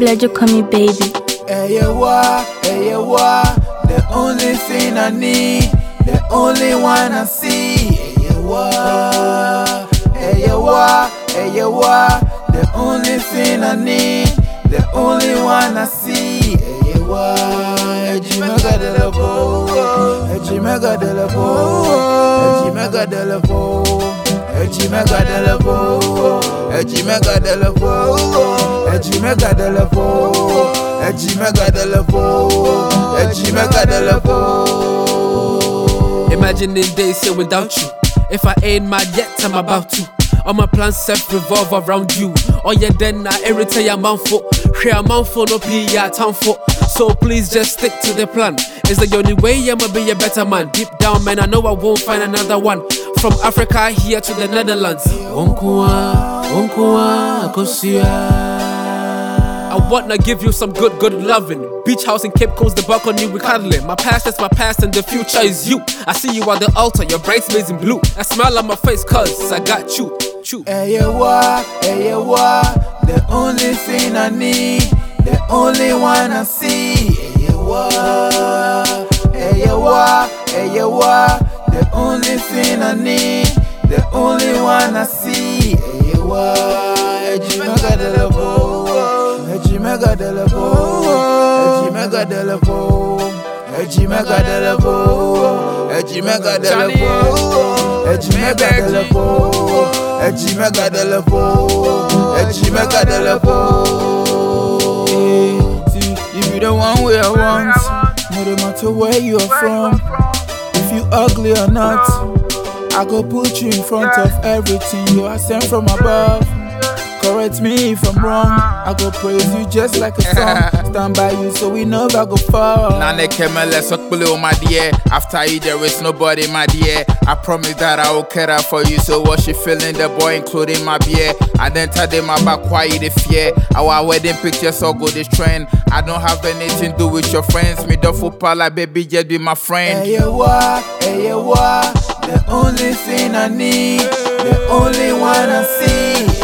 Blood you call me baby. Hey, what? Hey, what? The only thing I need, the only one I see. Hey, what? Hey, what? Hey, what? The only thing I need, the only one I see. Hey, you what? Ejimega de la po, Ejimega de la po, Ejimega de la po, Ejimega de la po, Ejimega de la po, Ejimega de la po, Ejimega de la po, Ejimega de la. Imagining days here without you. If I ain't mad yet, I'm about to. All my plans set revolve around you. Oh yeah, then I irritate your mouth for. Share a mouth for no be ya town for. So please just stick to the plan. It's the only way I'ma be a better man. Deep down, man, I know I won't find another one. From Africa here to the Netherlands. Wonkoa, wonkoa, kosia. I wanna give you some good, good loving. Beach house in Cape Coast, the balcony we cuddling. My past is my past and the future is you. I see you at the altar, your bridesmaids in blue. I smile on my face cause I got you. Choo. Hey? Hey? The only thing I need, the only one I see. Hey, you what? Hey? The only thing I need, the only one I see. Hey, you what? Ejimega de la if you the one way I want, no matter where you are from, if you ugly or not, I go put you in front of everything. You are sent from above. Correct me if I'm wrong. I go praise you just like a song. Stand by you so we never go fall. Nane Kemele Sokpulu, oh my dear. After you, there is nobody, my dear. I promise that I will care for you. So, what she feeling, the boy, including my beer. I then tell them about quiet the fear. Our wedding pictures so go this trend. I don't have anything to do with your friends. Me, the football, like baby, just be my friend. Hey, you what? Hey, you what? The only thing I need, the only one I see.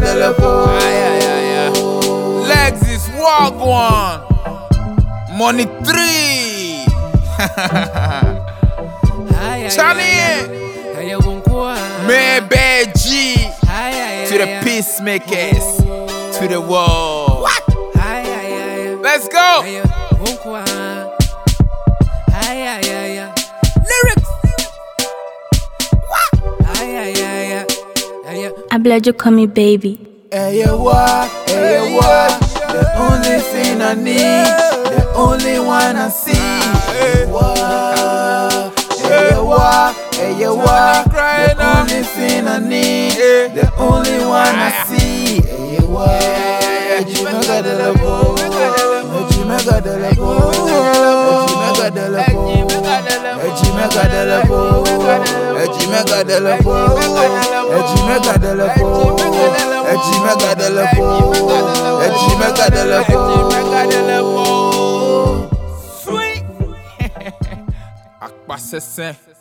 De la po. Ay, ay, ay, ay. Legs is walk one. Money three. Charlie, Maybe G. To the peacemakers, to the world. What? Let's go. I blood you call me baby. Hey, you what? Hey, you what? The only thing I need, the only one I see. You what? Hey, you what? Hey, you what? The only thing I need, the only one I see. Hey, you what? La po, Ejimega de la po, Ejimega de la po, Ejimega de la po, Ejimega de la po, Ejimega de la po. Sweet. Akpasese.